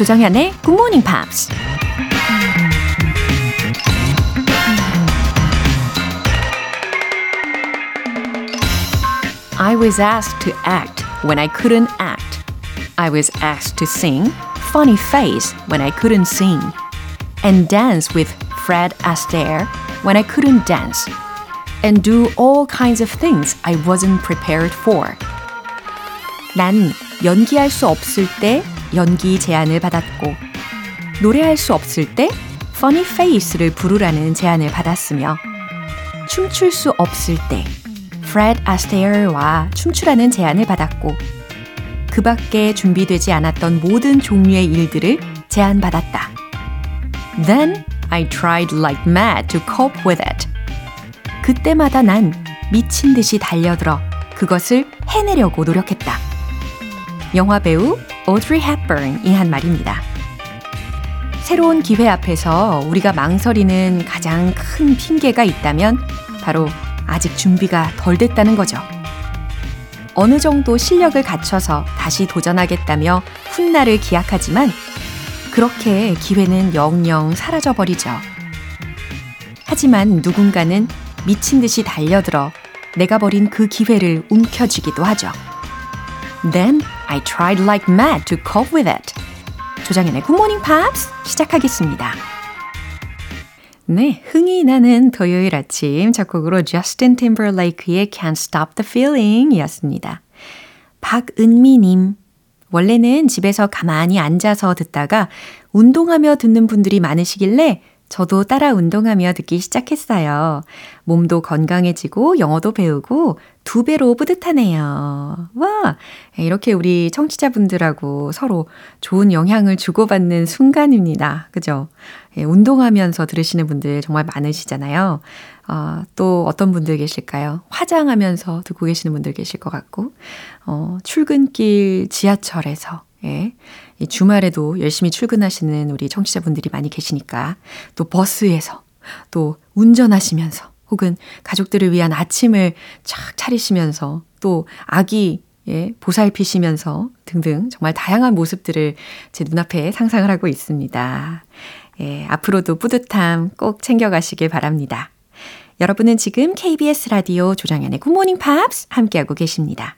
조정현의 Good Morning Pops. I was asked to act when I couldn't act. I was asked to sing funny face when I couldn't sing. And dance with Fred Astaire when I couldn't dance. And do all kinds of things I wasn't prepared for. 난 연기할 수 없을 때 연기 제안을 받았고, 노래할 수 없을 때 Funny Face를 부르라는 제안을 받았으며, 춤출 수 없을 때 Fred Astaire와 춤추라는 제안을 받았고, 그 밖에 준비되지 않았던 모든 종류의 일들을 제안받았다. Then I tried like mad to cope with it. 그때마다 난 미친 듯이 달려들어 그것을 해내려고 노력했다. 영화 배우 Audrey Hepburn이 한 말입니다. 새로운 기회 앞에서 우리가 망설이는 가장 큰 핑계가 있다면 바로 아직 준비가 덜 됐다는 거죠. 어느 정도 실력을 갖춰서 다시 도전하겠다며 훗날을 기약하지만 그렇게 기회는 영영 사라져버리죠. 하지만 누군가는 미친 듯이 달려들어 내가 버린 그 기회를 움켜쥐기도 하죠. Then I tried like mad to cope with it. 조장현의 Good Morning Pops 시작하겠습니다. 네, 흥이 나는 토요일 아침 작곡으로 저스틴 팀버레이크의 Can't Stop the Feeling 이었습니다. 박은미님, 원래는 집에서 가만히 앉아서 듣다가 운동하며 듣는 분들이 많으시길래 저도 따라 운동하며 듣기 시작했어요. 몸도 건강해지고 영어도 배우고 두 배로 뿌듯하네요. 와! 이렇게 우리 청취자분들하고 서로 좋은 영향을 주고받는 순간입니다. 그죠? 예, 운동하면서 들으시는 분들 정말 많으시잖아요. 어, 또 어떤 분들 계실까요? 화장하면서 듣고 계시는 분들 계실 것 같고, 어, 출근길 지하철에서, 예. 이 주말에도 열심히 출근하시는 우리 청취자분들이 많이 계시니까, 또 버스에서, 또 운전하시면서, 혹은 가족들을 위한 아침을 착 차리시면서, 또 아기, 예, 보살피시면서 등등 정말 다양한 모습들을 제 눈앞에 상상을 하고 있습니다. 예, 앞으로도 뿌듯함 꼭 챙겨가시길 바랍니다. 여러분은 지금 KBS 라디오 조정현의 굿모닝 팝스 함께하고 계십니다.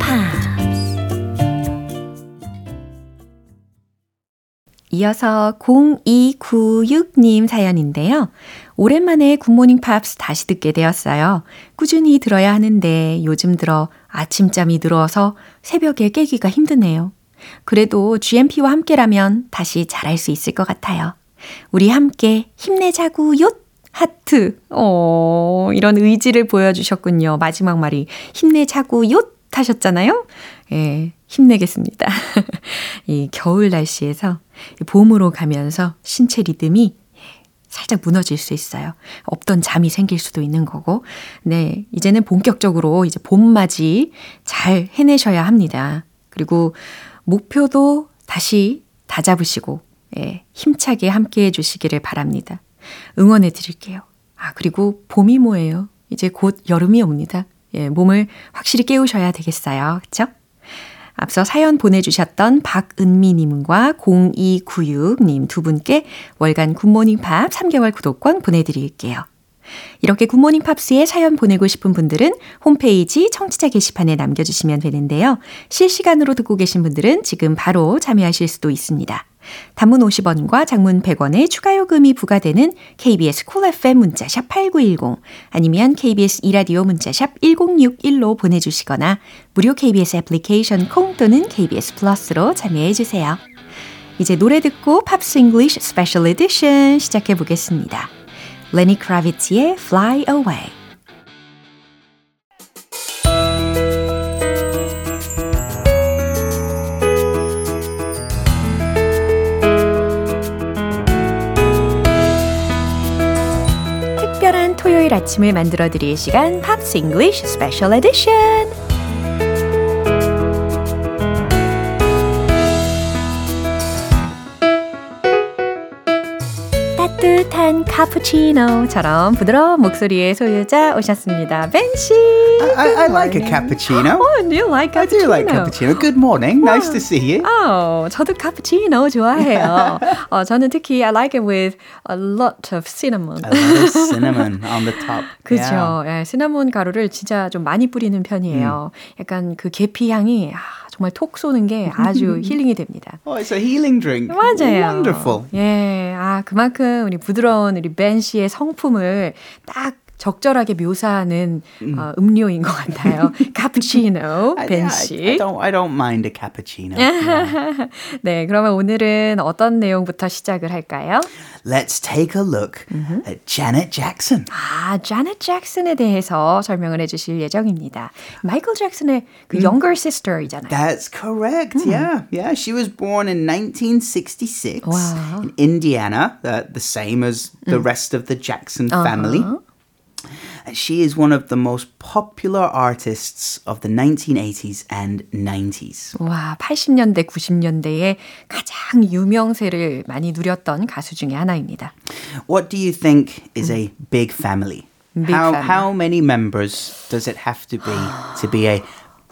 이어서 0296님 사연인데요. 오랜만에 굿모닝 팝스 다시 듣게 되었어요. 꾸준히 들어야 하는데 요즘 들어 아침잠이 늘어서 새벽에 깨기가 힘드네요. 그래도 GMP와 함께라면 다시 잘할 수 있을 것 같아요. 우리 함께 힘내자구요! 하트. 어, 이런 의지를 보여주셨군요. 마지막 말이 힘내자고 요 하셨잖아요. 예, 힘내겠습니다. 이 겨울 날씨에서 봄으로 가면서 신체 리듬이 살짝 무너질 수 있어요. 없던 잠이 생길 수도 있는 거고. 네, 이제는 본격적으로 이제 봄맞이 잘 해내셔야 합니다. 그리고 목표도 다시 다 잡으시고, 예, 힘차게 함께 해주시기를 바랍니다. 응원해 드릴게요. 아, 그리고 봄이 뭐예요? 이제 곧 여름이 옵니다. 예, 몸을 확실히 깨우셔야 되겠어요. 그쵸? 앞서 사연 보내주셨던 박은미님과 0296님 두 분께 월간 굿모닝 팝 3개월 구독권 보내드릴게요. 이렇게 굿모닝 팝스에 사연 보내고 싶은 분들은 홈페이지 청취자 게시판에 남겨주시면 되는데요. 실시간으로 듣고 계신 분들은 지금 바로 참여하실 수도 있습니다. 단문 50원과 장문 100원의 추가 요금이 부과되는 KBS 콜 cool FM 문자샵 8910 아니면 KBS 이라디오 문자샵 1061로 보내주시거나 무료 KBS 애플리케이션 콩 또는 KBS 플러스로 참여해 주세요. 이제 노래 듣고 Pops English Special Edition 시작해 보겠습니다. Lenny Kravitz의 Fly Away 토요일 아침을 만들어 드릴 시간 Pops English Special Edition. 따뜻한 카푸치노처럼 부드러운 목소리의 소유자 오셨습니다. 벤 씨. I, I, I like a cappuccino. Oh, do you like I cappuccino? do like cappuccino. Good morning. Nice to see you. 어, 저도 카푸치노 좋아해요. 어, 저는 특히 I like it with a lot of cinnamon. A lot of cinnamon on the top. 그렇죠. 예, 시나몬 가루를 진짜 좀 많이 뿌리는 편이에요. 약간 그 계피 향이 아, 정말 톡 쏘는 게 아주 힐링이 됩니다. Oh, it's a healing drink. 맞아요. Wonderful. 예, 아 그만큼 우리 부드러운 우리 벤 씨의 성품을 딱 적절하게 묘사하는 어, 음료인 것 같아요. 카푸치노, I, 벤 I, 씨. I don't. I don't mind a cappuccino. Yeah. 네, 그러면 오늘은 어떤 내용부터 시작을 할까요? Let's take a look at Janet Jackson. 아, 자넷 잭슨에 대해서 설명을 해주실 예정입니다. 마이클 잭슨의 그 younger sister이잖아요. That's correct. Yeah, yeah. She was born in 1966 Wow. in Indiana, uh, the same as the rest of the Jackson family. And She is one of the most popular artists of the 1980s and 90s. 와, 80년대, 90년대에 가장 유명세를 많이 누렸던 가수 중에 하나입니다. What do you think is a big family? Big how family. how many members does it have to be to be a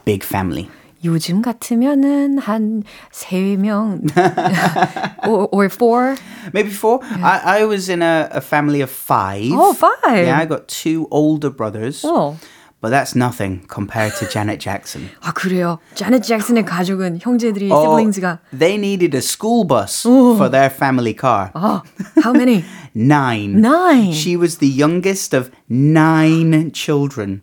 big family? 요즘 같으면은 한 3명 or, or four. Maybe four. I, I was in a, a family of five. Oh, five. Yeah, I got two older brothers. 어. But that's nothing compared to Janet Jackson. 아, 그래요. 자넷 잭슨의 가족은 형제들이 Oh, siblings가 they needed a school bus for their family car. 아, how many? Nine. Nine. She was the youngest of nine children.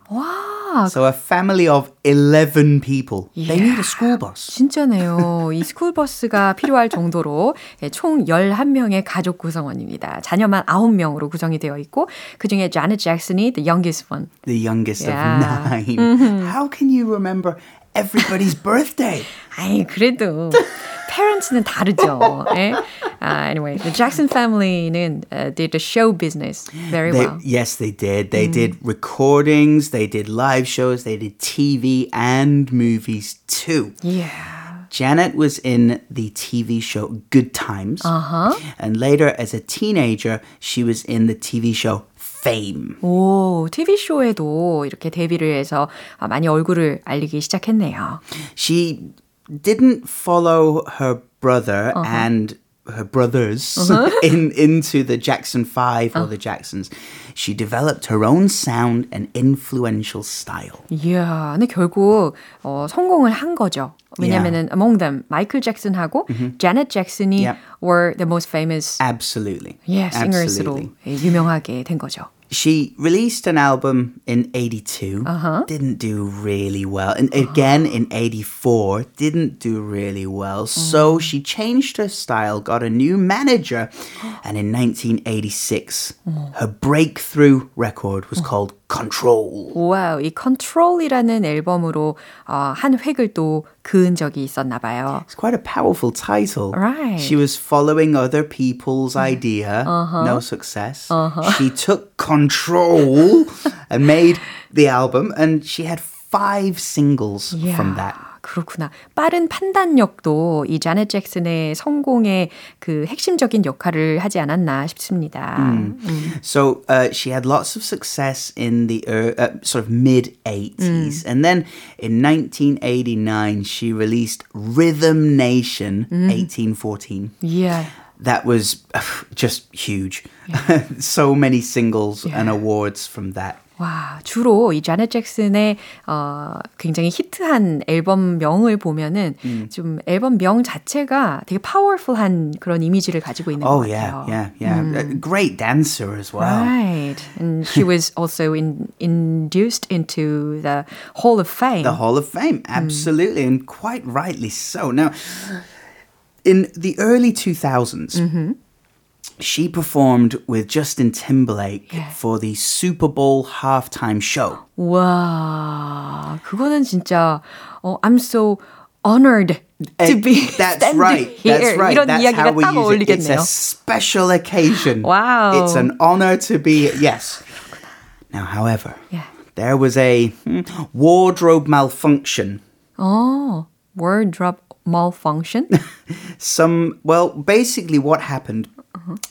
와, So a family of 11 people. They need a school bus. 진짜네요. 이 스쿨버스가 필요할 정도로 예, 총 11명의 가족 구성원입니다. 자녀만 9명으로 구성이 되어 있고 그중에 자넷 잭슨이 the youngest one. The youngest Yeah. of 9 How can you remember everybody's birthday? 아이, 그래도 parents는 다르죠. 예? 아, anyway, the Jackson family는 uh, did the show business very They, well. yes, they did. They did recordings, they did live shows, they did TV and movies too. Yeah. Janet was in the TV show Good Times. Uh-huh. And later, as a teenager, she was in the TV show Fame. 오, TV쇼에도 이렇게 데뷔를 해서 아, 많이 얼굴을 알리기 시작했네요. She didn't follow her brother and her brothers in into the Jackson 5 or the Jacksons. She developed her own sound and influential style. 이야, 근데 결국 어, 성공을 한 거죠. 왜냐면은 among them 마이클 잭슨하고 자넷 잭슨이 Yep. were the most famous Absolutely. yeah, singers로 Absolutely. 예, 유명하게 된 거죠. She released an album in 82. Uh-huh. Didn't do really well. And again in 84, didn't do really well. So mm. she changed her style, got a new manager. And in 1986, mm. her breakthrough record was mm. called Control. 와우, 이 Control이라는 앨범으로 어, 한 획을 또 그은 적이 있었나 봐요. It's quite a powerful title. Right. She was following other people's idea, no success. She took control and made the album, and she had five singles from that. 그렇구나. 빠른 판단력도 이 자넷 잭슨의 성공의 그 핵심적인 역할을 하지 않았나 싶습니다. So uh, she had lots of success in the uh, uh, sort of mid 80s. And then in 1989, she released Rhythm Nation 1814. Yeah. That was uh, just huge. so many singles and awards from that. 와, 주로 이 자넷 잭슨의 어, 굉장히 히트한 앨범 명을 보면은 좀 앨범 명 자체가 되게 파워풀한 그런 이미지를 가지고 있는 Oh 것 yeah, 같아요. yeah, yeah. A great dancer as well. Right. And she was also in, induced into the Hall of Fame. The Hall of Fame, absolutely, and quite rightly so. Now, in the early 2000s, she performed with Justin Timberlake for the Super Bowl halftime show. 와, 그거는 진짜 어, I'm so honored to be That's standing right. here. That's right. 이런 That's 이야기가 how we 딱 use it. It's 어울리겠네요. a special occasion. Wow. It's an honor to be yes. Now, however, yeah. there was a hmm, wardrobe malfunction. Oh, wardrobe malfunction? Some, well, basically what happened uh-huh.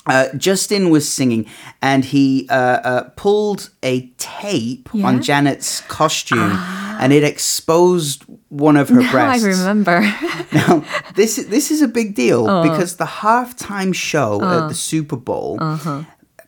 uh, Justin was singing and he uh, uh, pulled a tape yeah? on Janet's costume ah. and it exposed one of her now breasts. I remember. now, this, this is a big deal oh. because the halftime show at oh. the Super Bowl, uh-huh.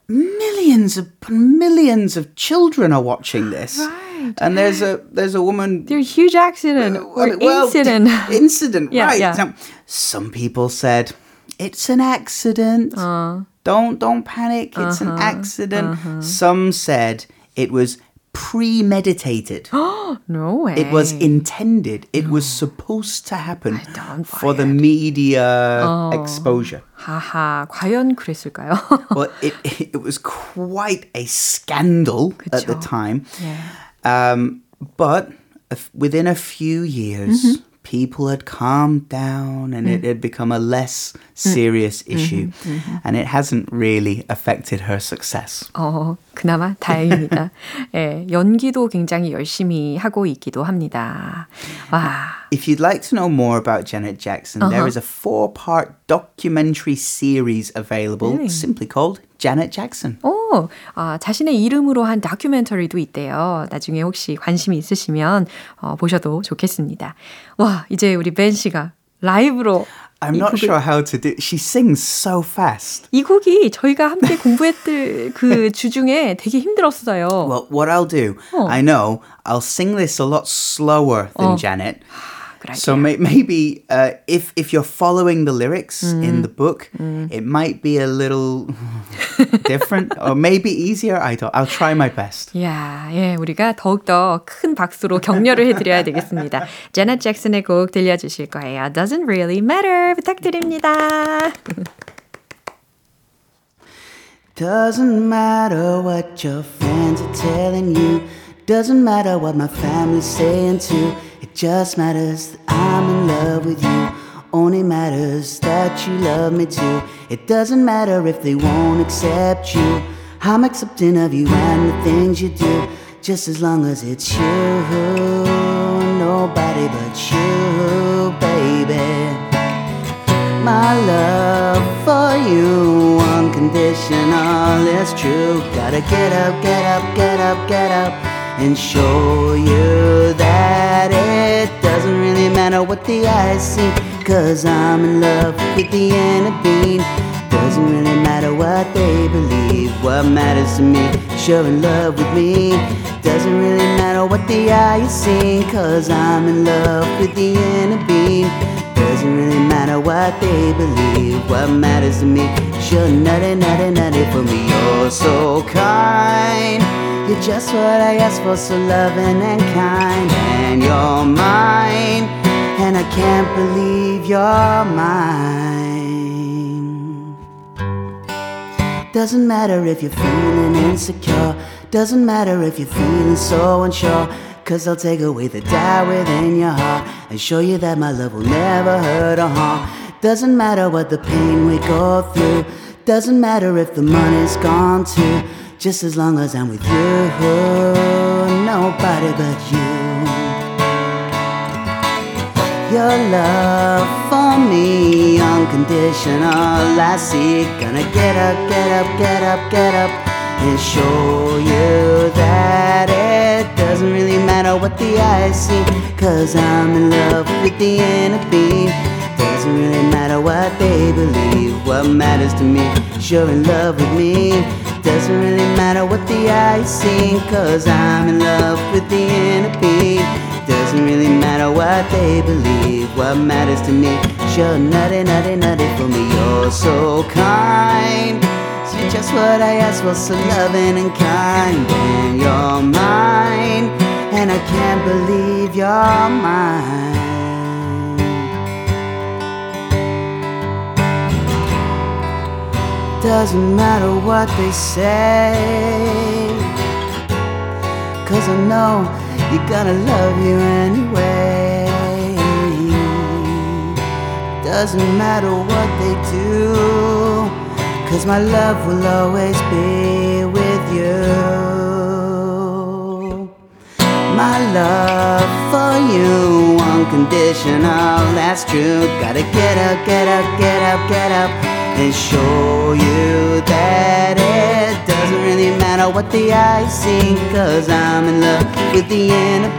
millions of millions of children are watching this. Right. And there's a there's a woman. There's a huge accident uh, or well, incident. incident, yeah, right? Yeah. Now, some people said it's an accident. Uh. Don't don't panic. It's uh-huh. an accident. Uh-huh. Some said it was premeditated. no way. It was intended. It no. was supposed to happen for the media 어. exposure. 하하, 과연 그랬을까요? well, it, it was quite a scandal 그쵸? at the time. Yeah. Um, but within a few years, mm-hmm people had calmed down and mm. it had become a less serious mm. issue. Mm-hmm, mm-hmm. And it hasn't really affected her success. 어, 그나마 다행입니다. 예, 연기도 굉장히 열심히 하고 있기도 합니다. 와. If you'd like to know more about Janet Jackson, uh-huh. there is a four-part documentary series available really? simply called Janet Jackson. 오, 아, 자신의 이름으로 한 다큐멘터리도 있대요. 나중에 혹시 관심이 있으시면 어, 보셔도 좋겠습니다. 와, 이제 우리 벤 씨가 라이브로 I'm not 곡을, sure how to do. She sings so fast. 이 곡이 저희가 함께 공부했을 그 주중에 되게 힘들었어요. Well, what I'll do, 어. I know I'll sing this a lot slower than 어. Janet. Good idea. So may- maybe uh, if if you're following the lyrics mm. in the book, mm. it might be a little different or maybe easier. I don't. I'll try my best. 야, 예, 우리가 더욱 더큰 박수로 격려를 해드려야 되겠습니다. 제넷 잭슨의 곡 들려주실 거예요. Doesn't really matter 부탁드립니다. Doesn't matter what your friends are telling you. Doesn't matter what my family's saying too. It just matters that I'm in love with you. Only matters that you love me too. It doesn't matter if they won't accept you. I'm accepting of you and the things you do. Just as long as it's you. Nobody but you, baby. My love for you, unconditional, it's true. Gotta get up, get up, get up, get up and show you that it doesn't really matter what the eyes see. Cause I'm in love with the inner being. Doesn't really matter what they believe. What matters to me, you're in love with me. Doesn't really matter what the eye is seeing. Cause I'm in love with the inner being. Doesn't really matter what they believe. What matters to me, you're nutty, nutty, nutty for me. You're so kind. You're just what I asked for, so loving and kind. And you're mine, and I can't believe you're mine. Doesn't matter if you're feeling insecure, doesn't matter if you're feeling so unsure. Cause I'll take away the doubt within your heart and show you that my love will never hurt or harm. Doesn't matter what the pain we go through, doesn't matter if the money's gone too. Just as long as I'm with you, nobody but you. Your love for me, unconditional. I see, gonna get up, get up, get up, get up, and show you that it doesn't really matter what the eyes see. Cause I'm in love with the inner being. Doesn't really matter what they believe. What matters to me, you're in love with me. Doesn't really matter what the eyes see, cause I'm in love with the inner being. Doesn't really matter what they believe, what matters to me. Sure, nutty, nutty, nutty for me. You're so kind. So you're just what I asked for, so loving and kind. And you're mine, and I can't believe you're mine. Doesn't matter what they say. Cause I know you're gonna love you anyway. Doesn't matter what they do. Cause my love will always be with you. my love for you unconditional. That's true. Gotta get up, get up, get up, get up, and show you that it doesn't really matter what the eyes see, cause I'm in love with the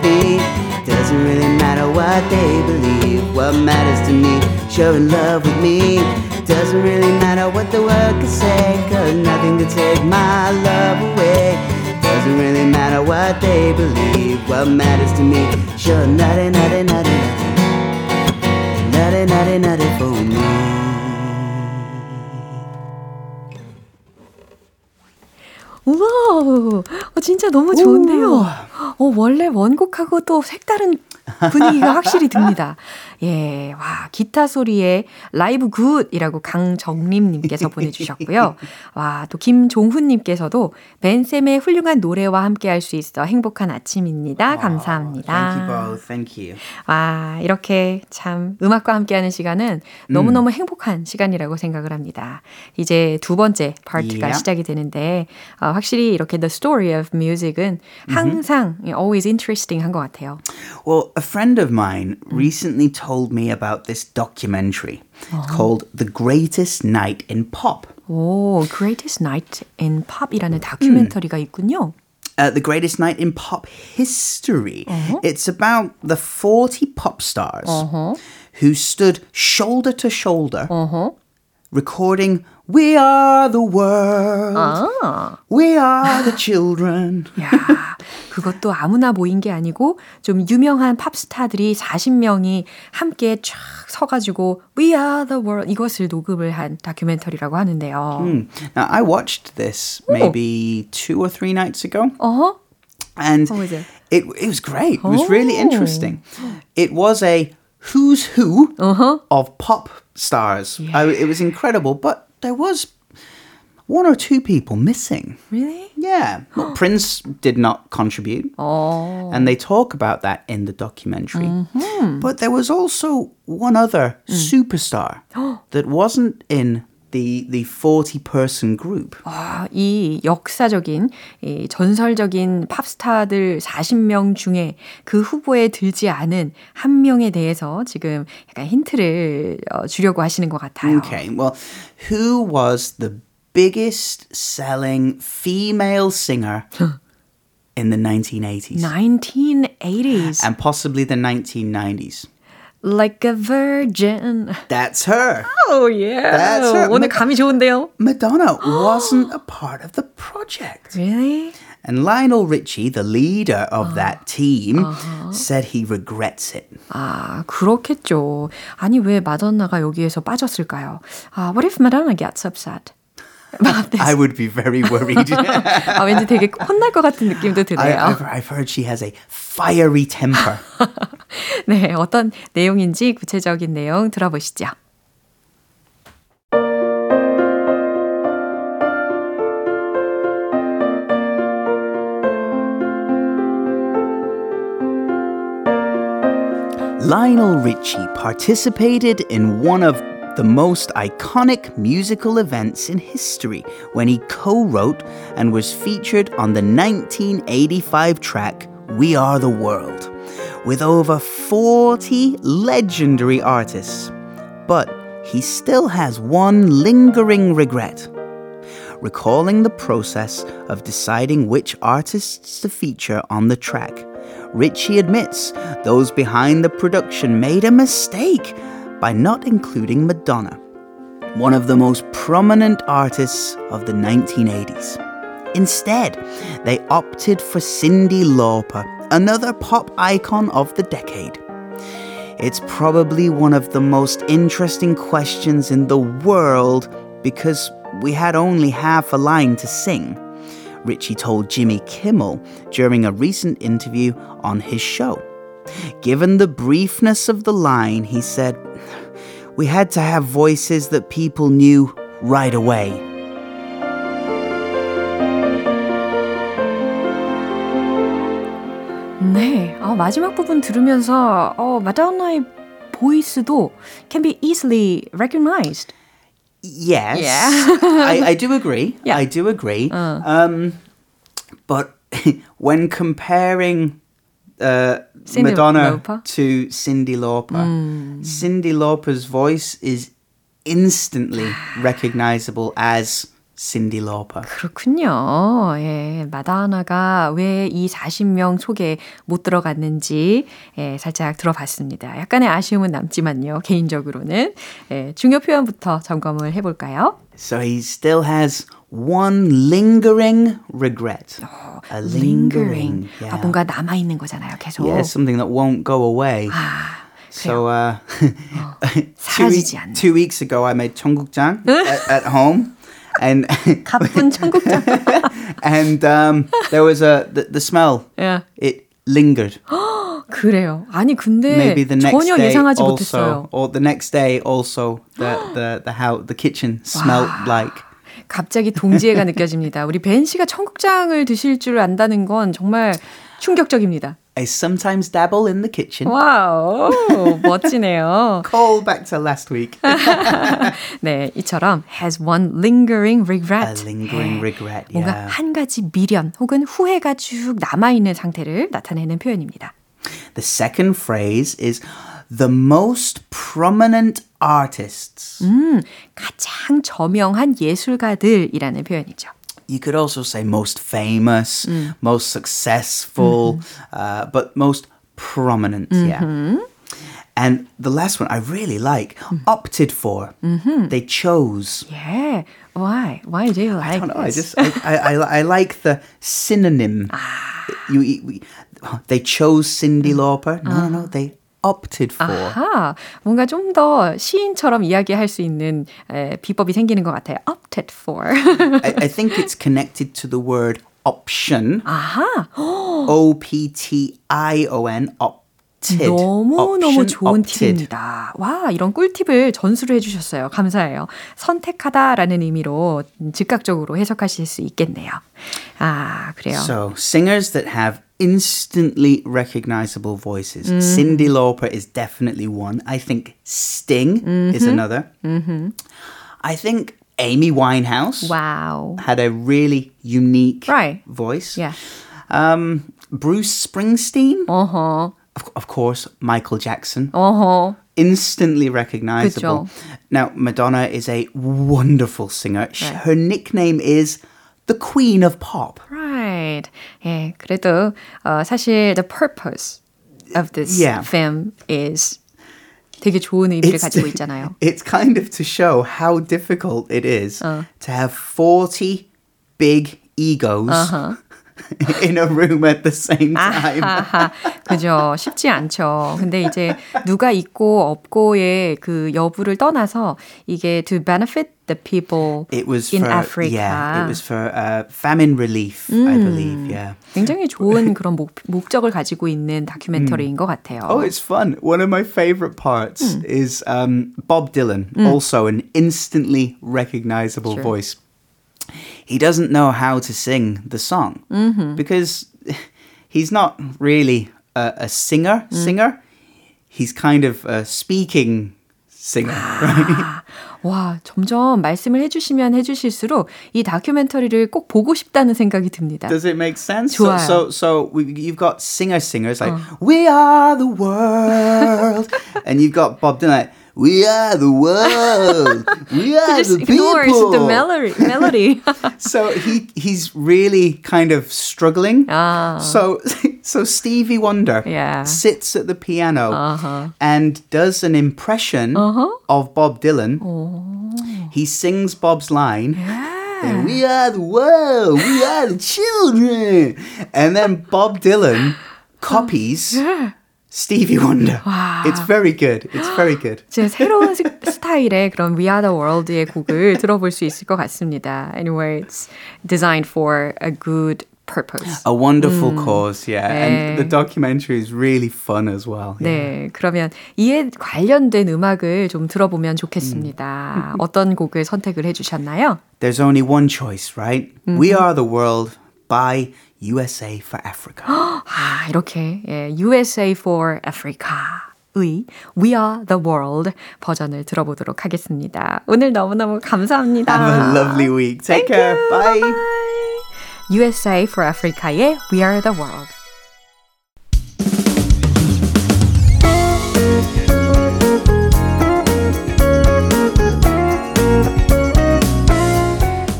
beat. Doesn't really matter what they believe. What matters to me, you're in love with me. Doesn't really matter what the world can say, cause nothing can take my love away. Doesn't really matter what they believe. What matters to me, you're nutty, nutty, nutty, nutty, nutty, nutty for me. 우와, 어, 진짜 너무 좋은데요. 어, 원래 원곡하고 또 색다른 분위기가 확실히 듭니다. 예, 와, 기타 소리에 라이브 굿이라고 강정림님께서 보내주셨고요. 와, 또 김종훈님께서도 벤쌤의 훌륭한 노래와 함께 할 수 있어 행복한 아침입니다. 감사합니다. Thank you both. Thank you. 와, 이렇게 참 음악과 함께하는 시간은 너무너무 행복한 시간이라고 생각을 합니다. 이제 두 번째 파트가 Yeah. 시작이 되는데 어, 확실히 이렇게 the story of music은 항상 always interesting 한 것 같아요. Well, a friend of mine recently told me about this documentary called The Greatest Night in Pop. 오, Greatest Night in Pop이라는 다큐멘터리가 있군요. Uh, the greatest night in pop history. It's about the 40 pop stars who stood shoulder to shoulder recording We Are the World. We Are the Children. 야, 그것도 아무나 모인 게 아니고 좀 유명한 팝스타들이 40명이 함께 쫙 서가지고 We Are the World 이것을 녹음을 한 다큐멘터리라고 하는데요. Now, I watched this maybe two or three nights ago. 어허. and was it? It, it was great. It was really Oh. interesting. It was a who's who Uh-huh. of pop stars. I, it was incredible, but there was one or two people missing. Really? Yeah, well, Prince did not contribute, 어. and they talk about that in the documentary. Mm-hmm. But there was also one other Mm. superstar that wasn't in the the forty person group. 아, 이 역사적인, 이 전설적인 팝스타들 40명 중에 그 후보에 들지 않은 한 명에 대해서 지금 약간 힌트를 어, 주려고 하시는 것 같아요. Okay, well, who was the biggest selling female singer in the 1980s 1980s, and possibly the 1990s? like a virgin. That's her. Oh yeah. That's her. 오늘 감이 좋은데요? Madonna wasn't a part of the project. Really? And Lionel Richie, the leader of that team, said he regrets it. 아, 그렇겠죠. 아니, 왜 마돈나가 여기에서 빠졌을까요? 아, what if Madonna gets upset? about this? I would be very worried. 아, 왠지 되게 혼날 것 같은 느낌도 I, 드네요. I've, I've heard she has a fiery temper. 네, 어떤 내용인지 구체적인 내용 들어보시죠. Lionel Richie participated in one of the most iconic musical events in history when he co wrote and was featured on the 1985 track We Are the World, with over 40 legendary artists. But he still has one lingering regret recalling the process of deciding which artists to feature on the track. Richie admits those behind the production made a mistake by not including Madonna, one of the most prominent artists of the 1980s. Instead, they opted for Cyndi Lauper, another pop icon of the decade. It's probably one of the most interesting questions in the world because we had only half a line to sing. Richie told Jimmy Kimmel during a recent interview on his show. Given the briefness of the line, he said, We had to have voices that people knew right away. 마지막 부분 들으면서 어, 마돈나의 보이스도 can be easily recognized. Yes, Yeah. I, I do agree. Yeah. I do agree. Um, but when comparing uh, Cyndi Madonna Lauper? to Cindy Lauper. Cindy Lauper's voice is instantly recognizable as Cindy Lauper. 그렇군요. 예, 마다나가 왜 이 40명 속에 못 들어갔는지 예, 살짝 들어봤습니다. 약간의 아쉬움은 남지만요. 개인적으로는 예, 중요 표현부터 점검을 해볼까요? So he still has one lingering regret. a lingering. 아, Yeah. 뭔가 남아 있는 거잖아요. 계속. yeah, something that won't go away. 아, So uh, two, week- 않는. two weeks ago, I made 청국장 at, at home, and 가쁜 청국장. and um, there was a the, the smell. 예. It lingered. 그래요. 아니 근데 Maybe the next 전혀 day 예상하지 also, 못했어요. or the next day also, the the the house, the kitchen smelled like. 갑자기 동지애가 느껴집니다. 우리 벤 씨가 청국장을 드실 줄 안다는 건 정말 충격적입니다. I sometimes dabble in the kitchen. 와우, 멋지네요. Call back to last week. 네, 이처럼 has one lingering regret. A lingering 네, regret, 뭔가 yeah. 한 가지 미련 혹은 후회가 쭉 남아있는 상태를 나타내는 표현입니다. The second phrase is the most prominent artists. 음, 가장 저명한 예술가들이라는 표현이죠. You could also say most famous, mm. most successful, mm-hmm. uh, but most prominent. Yeah. Mm-hmm. And the last one I really like mm. opted for. Mm-hmm. They chose. Yeah, why? Why do you like I don't know. I just I, I, I, I like the synonym. Ah. You, you, they chose Cindy mm. Lauper. No, no, no. Ah. They opted for. 아하, 뭔가 좀 더 시인처럼 이야기할 수 있는 에, 비법이 생기는 것 같아요. opted for. I, I think it's connected to the word option. 아하, O P T I O N. Opted. 너무너무 좋은 opted. 팁입니다. 와, 이런 꿀팁을 전수를 해주셨어요. 감사해요. 선택하다 라는 의미로 즉각적으로 해석하실 수 있겠네요. 아, 그래요. So, singers that have instantly recognizable voices. Mm. Cindy Lauper is definitely one. I think Sting mm-hmm. is another. Mm-hmm. I think Amy Winehouse. Wow. Had a really unique right. voice. Yeah. Um, Bruce Springsteen. Uh huh. Of, of, course, Michael Jackson. Uh huh. Instantly recognizable. Now, Madonna is a wonderful singer. Right. Her nickname is the Queen of Pop. Right 예, 그래도 어, 사실 the purpose of this Yeah. film is 되게 좋은 의미를 가지고 있잖아요. it's kind of to show how difficult it is Uh. to have 40 big egos Uh-huh. in a room at the same time. 아하하, 그죠. 쉽지 않죠. 근데 이제 누가 있고 없고의 그 여부를 떠나서 이게 to benefit the people It was in for Africa. yeah, it was for uh, famine relief, I believe. Yeah. 굉장히 좋은 그런 목, 목적을 가지고 있는 다큐멘터리인 것 같아요. Oh, it's fun. One of my favorite parts Hmm. is um, Bob Dylan, also an instantly recognizable Sure. voice. He doesn't know how to sing the song Mm-hmm. because he's not really a, a singer. Mm. Singer. He's kind of a speaking singer, Ah. right? 와, 점점 말씀을 해주시면 해주실수록 이 다큐멘터리를 꼭 보고 싶다는 생각이 듭니다. Does it make sense? 좋아요. So, so, so we, you've got singer singers like "We are the world," and you've got Bob Dylan like "We are the world, we are just the ignores people." the melody. melody. so he he's really kind of struggling. Ah. So so Stevie Wonder Yeah. sits at the piano Uh-huh. and does an impression of Bob Dylan. He sings Bob's line. And we are the world, we are the children. And then Bob Dylan copies Stevie Wonder. It's very good. It's very good. 제 새로운 스- 스타일의 그런 We Are the World의 곡을 들어볼 수 있을 것 같습니다. Anyway, it's designed for a good purpose. A wonderful cause, yeah. And the 네. documentary is really fun as well. yeah. 네, 그러면 이에 관련된 음악을 좀 들어보면 좋겠습니다. 어떤 곡을 선택을 해주셨나요? There's only one choice, right? We Are the World by USA for Africa. 아, 이렇게 예, USA for Africa. 의 We Are the World 버전을 들어보도록 하겠습니다. 오늘 너무너무 감사합니다. Have a lovely week. Take Thank care. You. Bye. Bye. USA for Africa의 We Are the World.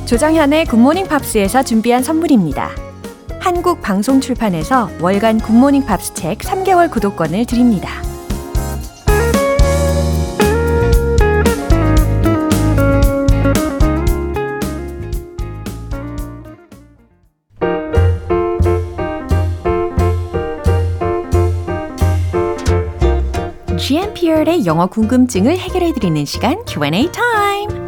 조정현의 굿모닝 팝스에서 준비한 선물입니다. 한국 방송 출판에서 월간 굿모닝 팝스 책 3개월 구독권을 드립니다. 영어 궁금증을 해결해 드리는 시간 Q&A 타임.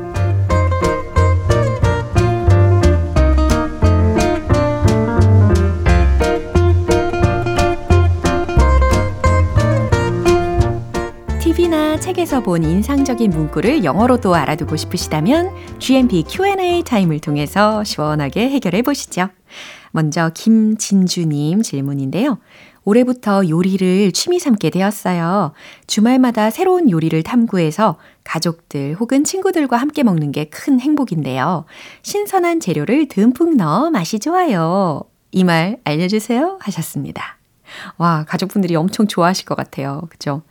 책에서 본 인상적인 문구를 영어로도 알아두고 싶으시다면 GMP Q&A 타임을 통해서 시원하게 해결해 보시죠. 먼저 김진주님 질문인데요. 올해부터 요리를 취미 삼게 되었어요. 주말마다 새로운 요리를 탐구해서 가족들 혹은 친구들과 함께 먹는 게 큰 행복인데요. 신선한 재료를 듬뿍 넣어 맛이 좋아요. 이 말 알려주세요 하셨습니다. 와, 가족분들이 엄청 좋아하실 것 같아요. 그죠?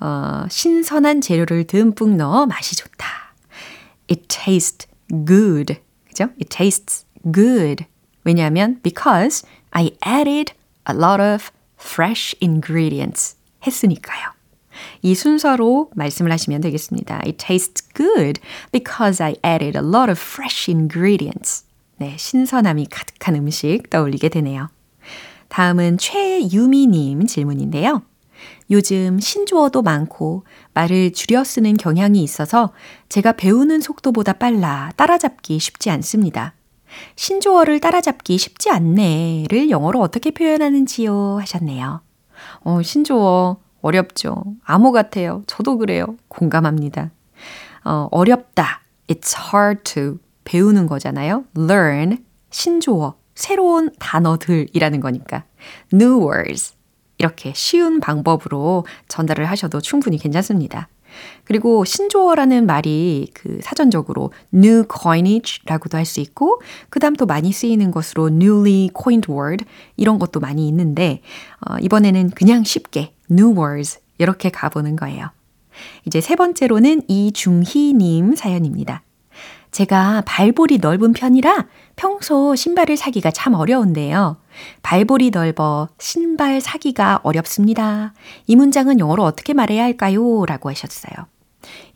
어, 신선한 재료를 듬뿍 넣어 맛이 좋다. It tastes good. 그죠? It tastes good. 왜냐하면 because I added a lot of fresh ingredients 했으니까요. 이 순서로 말씀을 하시면 되겠습니다. It tastes good because I added a lot of fresh ingredients. 네, 신선함이 가득한 음식 떠올리게 되네요. 다음은 최유미님 질문인데요. 요즘 신조어도 많고 말을 줄여 쓰는 경향이 있어서 제가 배우는 속도보다 빨라 따라잡기 쉽지 않습니다. 신조어를 따라잡기 쉽지 않네를 영어로 어떻게 표현하는지요 하셨네요. 어, 신조어 어렵죠. 암호 같아요. 저도 그래요. 공감합니다. 어, 어렵다. It's hard to 배우는 거잖아요. learn 신조어 새로운 단어들이라는 거니까. new words 이렇게 쉬운 방법으로 전달을 하셔도 충분히 괜찮습니다. 그리고 신조어라는 말이 그 사전적으로 new coinage라고도 할 수 있고 그다음 또 많이 쓰이는 것으로 newly coined word 이런 것도 많이 있는데 어, 이번에는 그냥 쉽게 new words 이렇게 가보는 거예요. 이제 세 번째로는 이중희 님 사연입니다. 제가 발볼이 넓은 편이라 평소 신발을 사기가 참 어려운데요. 발볼이 넓어 신발 사기가 어렵습니다. 이 문장은 영어로 어떻게 말해야 할까요? 라고 하셨어요.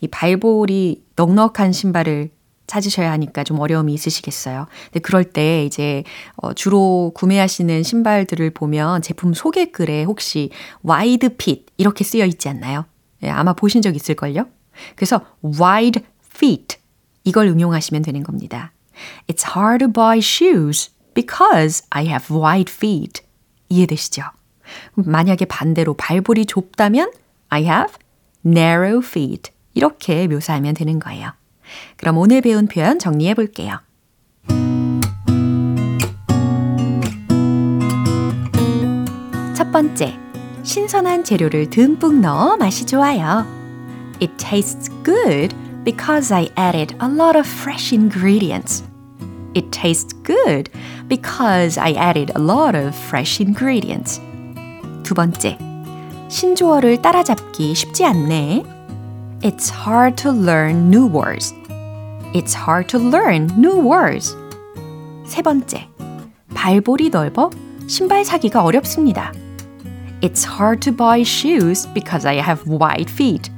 이 발볼이 넉넉한 신발을 찾으셔야 하니까 좀 어려움이 있으시겠어요. 근데 그럴 때 이제 어 주로 구매하시는 신발들을 보면 제품 소개 글에 혹시 wide fit 이렇게 쓰여 있지 않나요? 예, 아마 보신 적 있을걸요? 그래서 wide feet 이걸 응용하시면 되는 겁니다. It's hard to buy shoes because I have wide feet. 이해되시죠? 만약에 반대로 발볼이 좁다면 I have narrow feet. 이렇게 묘사하면 되는 거예요. 그럼 오늘 배운 표현 정리해 볼게요. 첫 번째, 신선한 재료를 듬뿍 넣어 맛이 좋아요. It tastes good because I added a lot of fresh ingredients. It tastes good because I added a lot of fresh ingredients. 두 번째, 신조어를 따라잡기 쉽지 않네. It's hard to learn new words. It's hard to learn new words. 세 번째, 발볼이 넓어 신발 사기가 어렵습니다. It's hard to buy shoes because I have wide feet.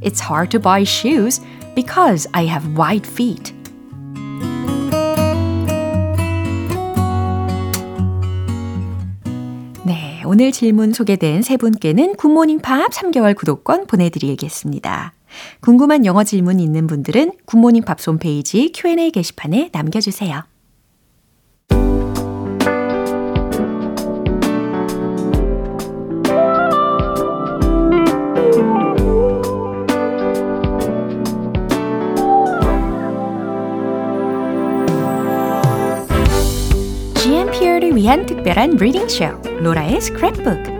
It's hard to buy shoes because I have white feet. 오늘 질문 소개된 세 분께는 굿모닝 팝 3개월 구독권 보내드리겠습니다. 궁금한 영어 질문 있는 분들은 굿모닝 팝 홈페이지 Q&A 게시판에 남겨주세요. 위한 특별한 reading 쇼 로라의 스크랩북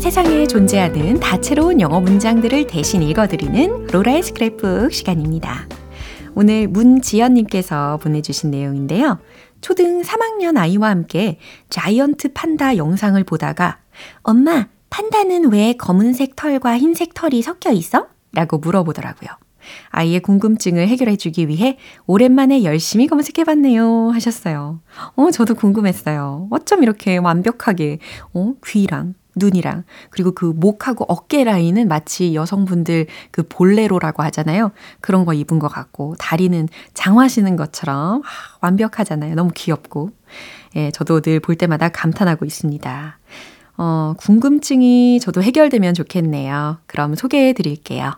세상에 존재하는 다채로운 영어 문장들을 대신 읽어드리는 로라의 스크랩북 시간입니다. 오늘 문지연님께서 보내주신 내용인데요. 초등 3학년 아이와 함께 자이언트 판다 영상을 보다가 엄마, 판다는 왜 검은색 털과 흰색 털이 섞여 있어? 라고 물어보더라고요. 아이의 궁금증을 해결해 주기 위해 오랜만에 열심히 검색해 봤네요. 하셨어요. 어, 저도 궁금했어요. 어쩜 이렇게 완벽하게, 어, 귀랑 눈이랑 그리고 그 목하고 어깨 라인은 마치 여성분들 그 볼레로라고 하잖아요. 그런 거 입은 것 같고 다리는 장화 신은 것처럼 아, 완벽하잖아요. 너무 귀엽고. 예, 저도 늘 볼 때마다 감탄하고 있습니다. 어, 궁금증이 저도 해결되면 좋겠네요. 그럼 소개해 드릴게요.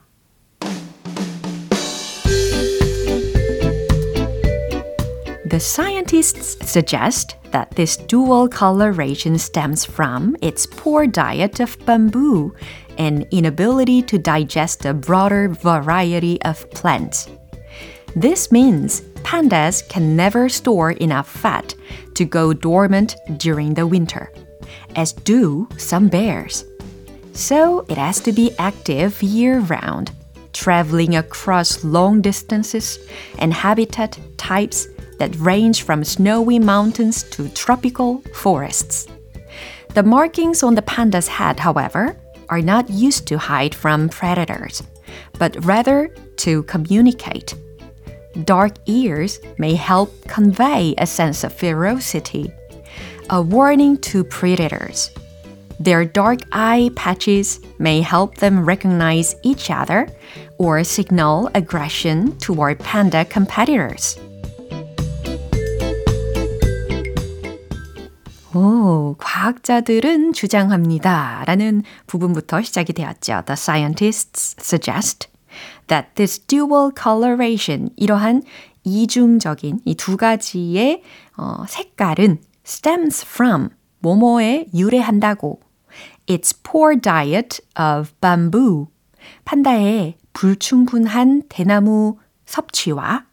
The scientists suggest that this dual coloration stems from its poor diet of bamboo and inability to digest a broader variety of plants. This means pandas can never store enough fat to go dormant during the winter, as do some bears. So it has to be active year round, traveling across long distances and habitat types that range from snowy mountains to tropical forests. The markings on the panda's head, however, are not used to hide from predators, but rather to communicate. Dark ears may help convey a sense of ferocity, a warning to predators. Their dark eye patches may help them recognize each other or signal aggression toward panda competitors. 오, 과학자들은 주장합니다. 라는 부분부터 시작이 되었죠. The scientists suggest that this dual coloration, 이러한 이중적인 이 두 가지의 어, 색깔은 stems from, 뭐뭐에 유래한다고. It's poor diet of bamboo. 판다의 불충분한 대나무 섭취와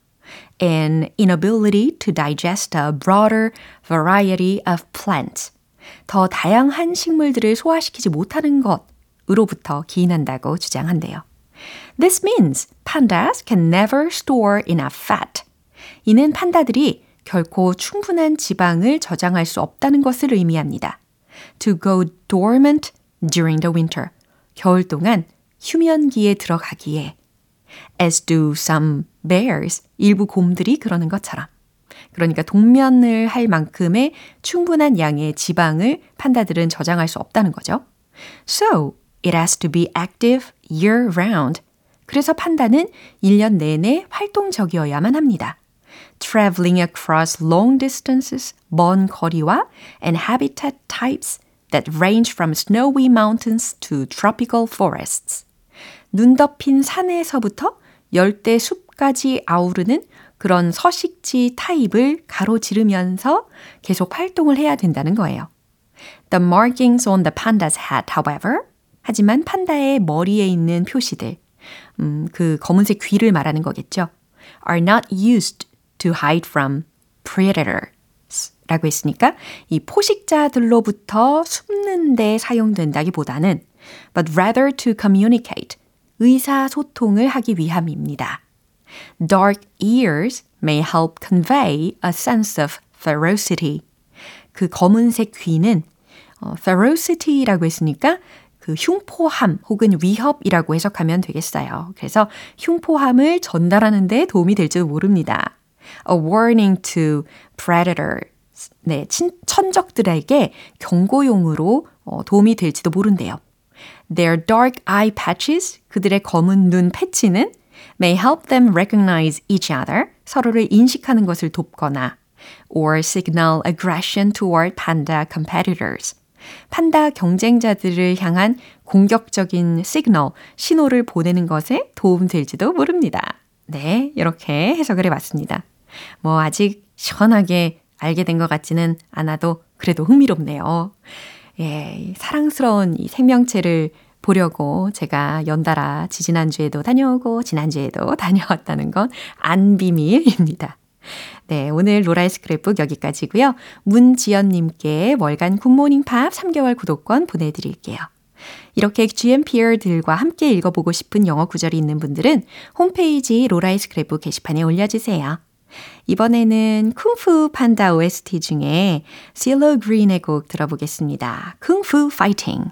an inability to digest a broader variety of plants. 더 다양한 식물들을 소화시키지 못하는 것으로부터 기인한다고 주장한대요. This means pandas can never store enough fat. 이는 판다들이 결코 충분한 지방을 저장할 수 없다는 것을 의미합니다. To go dormant during the winter. 겨울 동안 휴면기에 들어가기에 as do some bears. 일부 곰들이 그러는 것처럼. 그러니까 동면을 할 만큼의 충분한 양의 지방을 판다들은 저장할 수 없다는 거죠. So, it has to be active year round. 그래서 판다는 1년 내내 활동적이어야만 합니다. Traveling across long distances, 먼 거리와 and habitat types that range from snowy mountains to tropical forests. 눈 덮인 산에서부터 열대 숲까지 아우르는 그런 서식지 타입을 가로지르면서 계속 활동을 해야 된다는 거예요. The markings on the panda's head, however, 하지만 판다의 머리에 있는 표시들, 음, 그 검은색 귀를 말하는 거겠죠. are not used to hide from predators 라고 했으니까 이 포식자들로부터 숨는 데 사용된다기보다는 but rather to communicate 의사소통을 하기 위함입니다. Dark ears may help convey a sense of ferocity. 그 검은색 귀는 어, ferocity라고 했으니까 그 흉포함 혹은 위협이라고 해석하면 되겠어요. 그래서 흉포함을 전달하는 데 도움이 될지도 모릅니다. A warning to predators. 네, 친, 천적들에게 경고용으로 어, 도움이 될지도 모른대요. Their dark eye patches, 그들의 검은 눈 패치는 may help them recognize each other, 서로를 인식하는 것을 돕거나 or signal aggression toward panda competitors. 판다 경쟁자들을 향한 공격적인 시그널, 신호를 보내는 것에 도움 될지도 모릅니다. 네, 이렇게 해석을 해봤습니다. 뭐 아직 시원하게 알게 된 것 같지는 않아도 그래도 흥미롭네요. 예, 사랑스러운 이 생명체를 보려고 제가 연달아 지지난주에도 다녀오고 지난주에도 다녀왔다는 건 안 비밀입니다. 네, 오늘 로라의 스크랩북 여기까지고요. 문지연님께 월간 굿모닝 팝 3개월 구독권 보내드릴게요. 이렇게 GMPR들과 함께 읽어보고 싶은 영어 구절이 있는 분들은 홈페이지 로라의 스크랩북 게시판에 올려주세요. 이번에는 쿵푸 판다 OST 중에 CeeLo Green의 곡 들어보겠습니다. 쿵푸 파이팅.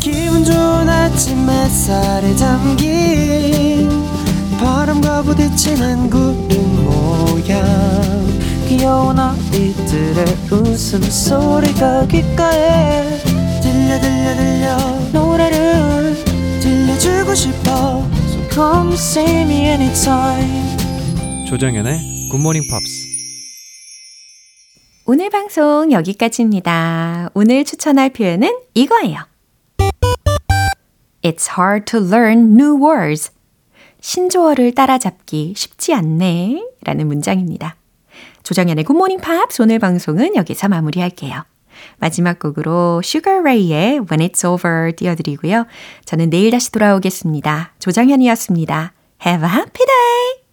기분 좋은 아침 햇살에 담긴 바람과 부딪히는 구름 모양 귀여운 아이들의 웃음소리가 귓가에 들려 들려 들려 노래를 들려주고 싶어 So come see me anytime 조정현의 굿모닝 팝스 오늘 방송 여기까지입니다. 오늘 추천할 표현은 이거예요. It's hard to learn new words. 신조어를 따라잡기 쉽지 않네. 라는 문장입니다. 조정현의 굿모닝 팝스 오늘 방송은 여기서 마무리할게요. 마지막 곡으로 Sugar Ray의 When It's Over 띄워드리고요. 저는 내일 다시 돌아오겠습니다. 조정현이었습니다. Have a happy day!